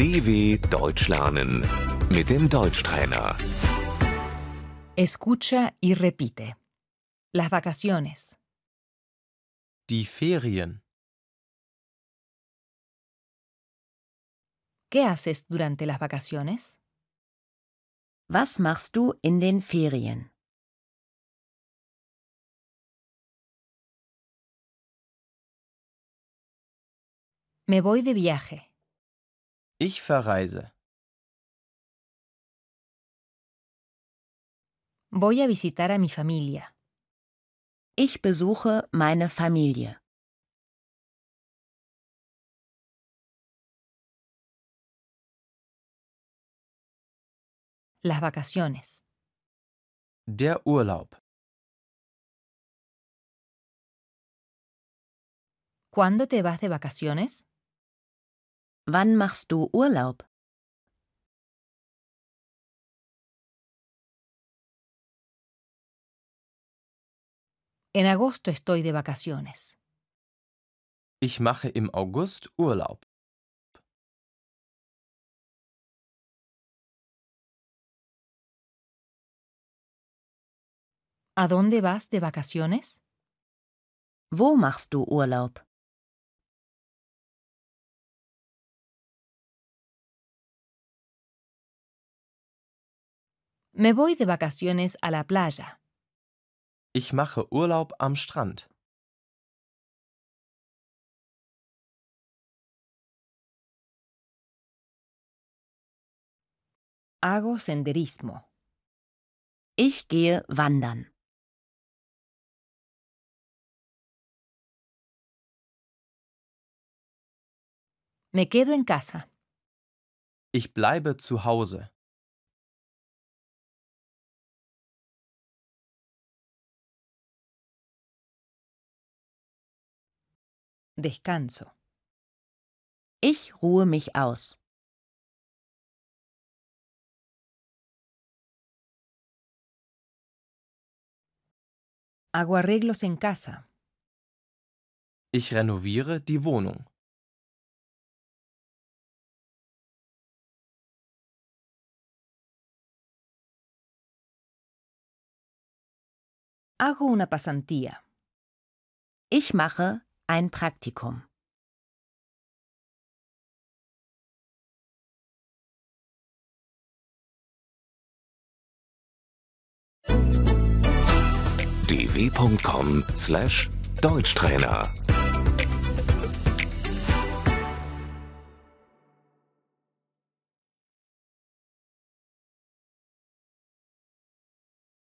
DW Deutsch lernen mit dem Deutschtrainer. Escucha y repite. Las vacaciones, Die Ferien. ¿qué haces durante las vacaciones? Was machst du in den Ferien? Me voy de viaje, Ich verreise. voy a visitar a mi familia, Ich besuche meine Familie. las vacaciones, Der Urlaub. ¿cuándo te vas de vacaciones? Wann machst du Urlaub? En agosto estoy de vacaciones. Ich mache im August Urlaub. ¿A dónde vas de vacaciones? Wo machst du Urlaub? Me voy de vacaciones a la playa. Ich mache Urlaub am Strand. Hago senderismo. Ich gehe wandern. Me quedo en casa. Ich bleibe zu Hause. Descanso. Ich ruhe mich aus. Hago arreglos en casa. Ich renoviere die Wohnung. Hago una pasantía. Ich mache ein Praktikum. dw.com/deutschtrainer